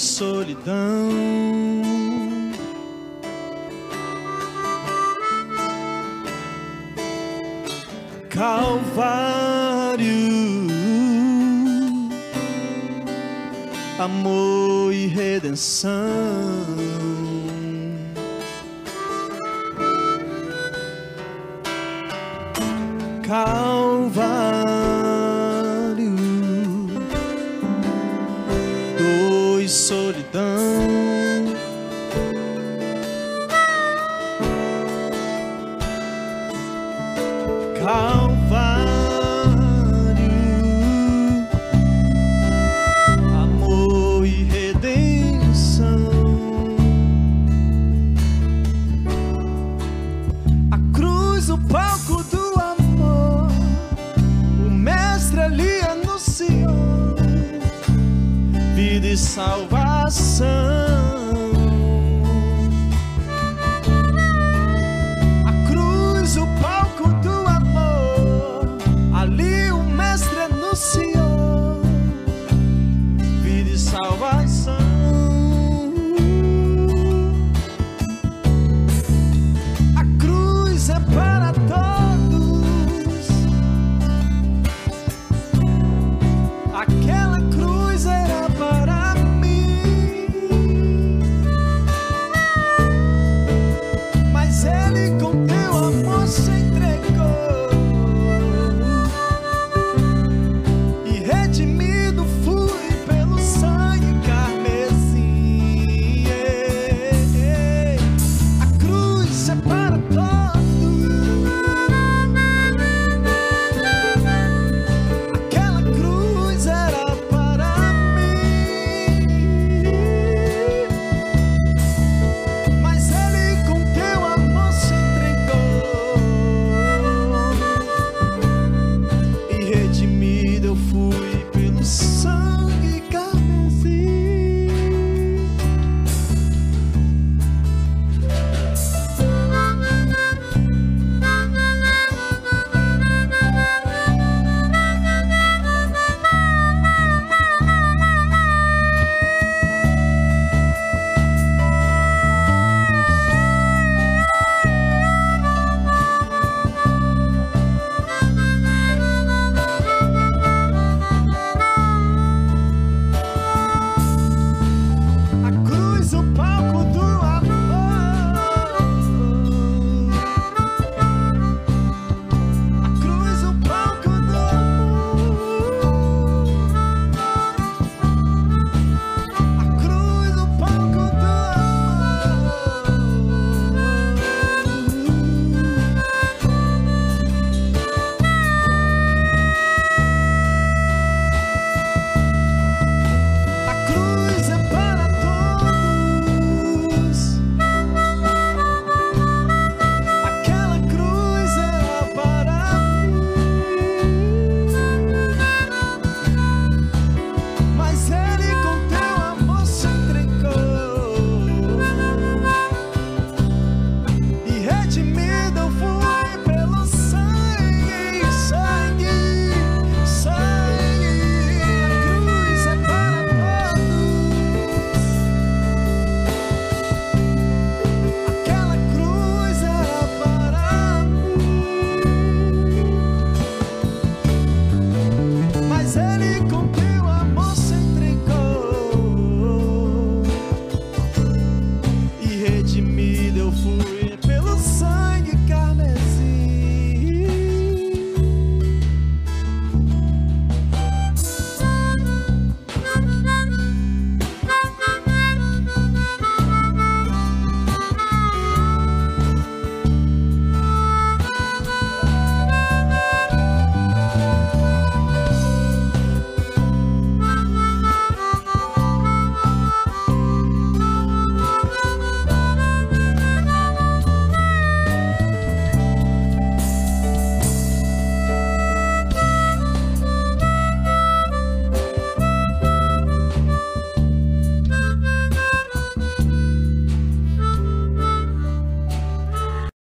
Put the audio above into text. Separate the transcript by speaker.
Speaker 1: solidão. Calvário, amor e redenção. Calvário, solidão. Calvário, salvação. des.